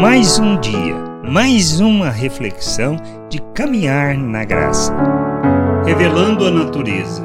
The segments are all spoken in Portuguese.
Mais um dia, mais uma reflexão de caminhar na graça. Revelando a natureza.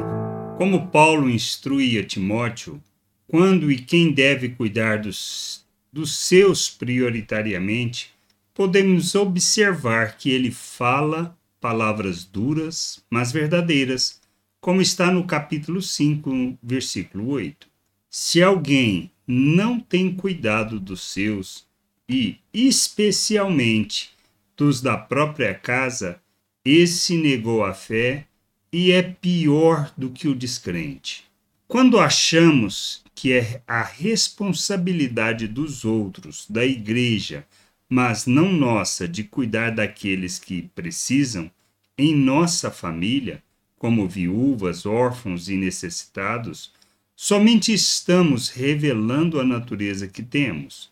Como Paulo instrui a Timóteo quando e quem deve cuidar dos, dos seus prioritariamente, podemos observar que ele fala palavras duras, mas verdadeiras, como está no capítulo 5, versículo 8. Se alguém não tem cuidado dos seus, e especialmente dos da própria casa, esse negou a fé e é pior do que o descrente. Quando achamos que é a responsabilidade dos outros, da igreja, mas não nossa, de cuidar daqueles que precisam, em nossa família, como viúvas, órfãos e necessitados, somente estamos revelando a natureza que temos,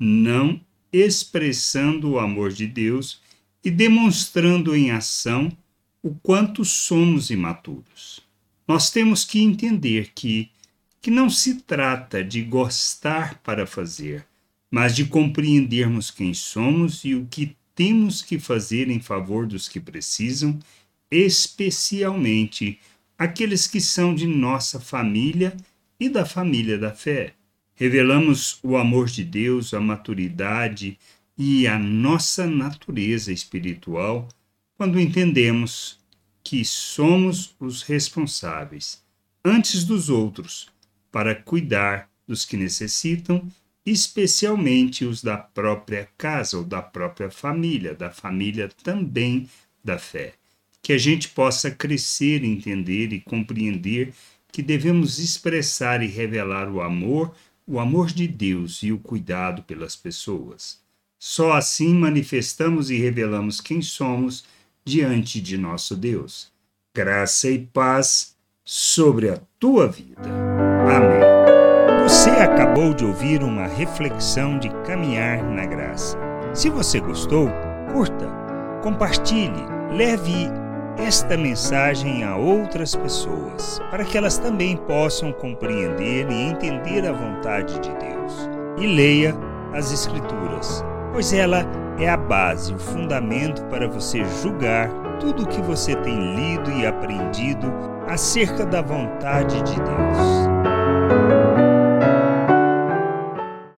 não expressando o amor de Deus e demonstrando em ação o quanto somos imaturos. Nós temos que entender que, que não se trata de gostar para fazer, mas de compreendermos quem somos e o que temos que fazer em favor dos que precisam, especialmente aqueles que são de nossa família e da família da fé. Revelamos o amor de Deus, a maturidade e a nossa natureza espiritual quando entendemos que somos os responsáveis, antes dos outros, para cuidar dos que necessitam especialmente os da própria casa ou da própria família, da família também da fé. Que a gente possa crescer, entender e compreender que devemos expressar e revelar o amor, o amor de Deus e o cuidado pelas pessoas. Só assim manifestamos e revelamos quem somos diante de nosso Deus. Graça e paz sobre a tua vida. Amém. Você acabou de ouvir uma reflexão de caminhar na graça. Se você gostou, curta, compartilhe, leve esta mensagem a outras pessoas, para que elas também possam compreender e entender a vontade de Deus. E leia as Escrituras, pois ela é a base, o fundamento para você julgar tudo o que você tem lido e aprendido acerca da vontade de Deus.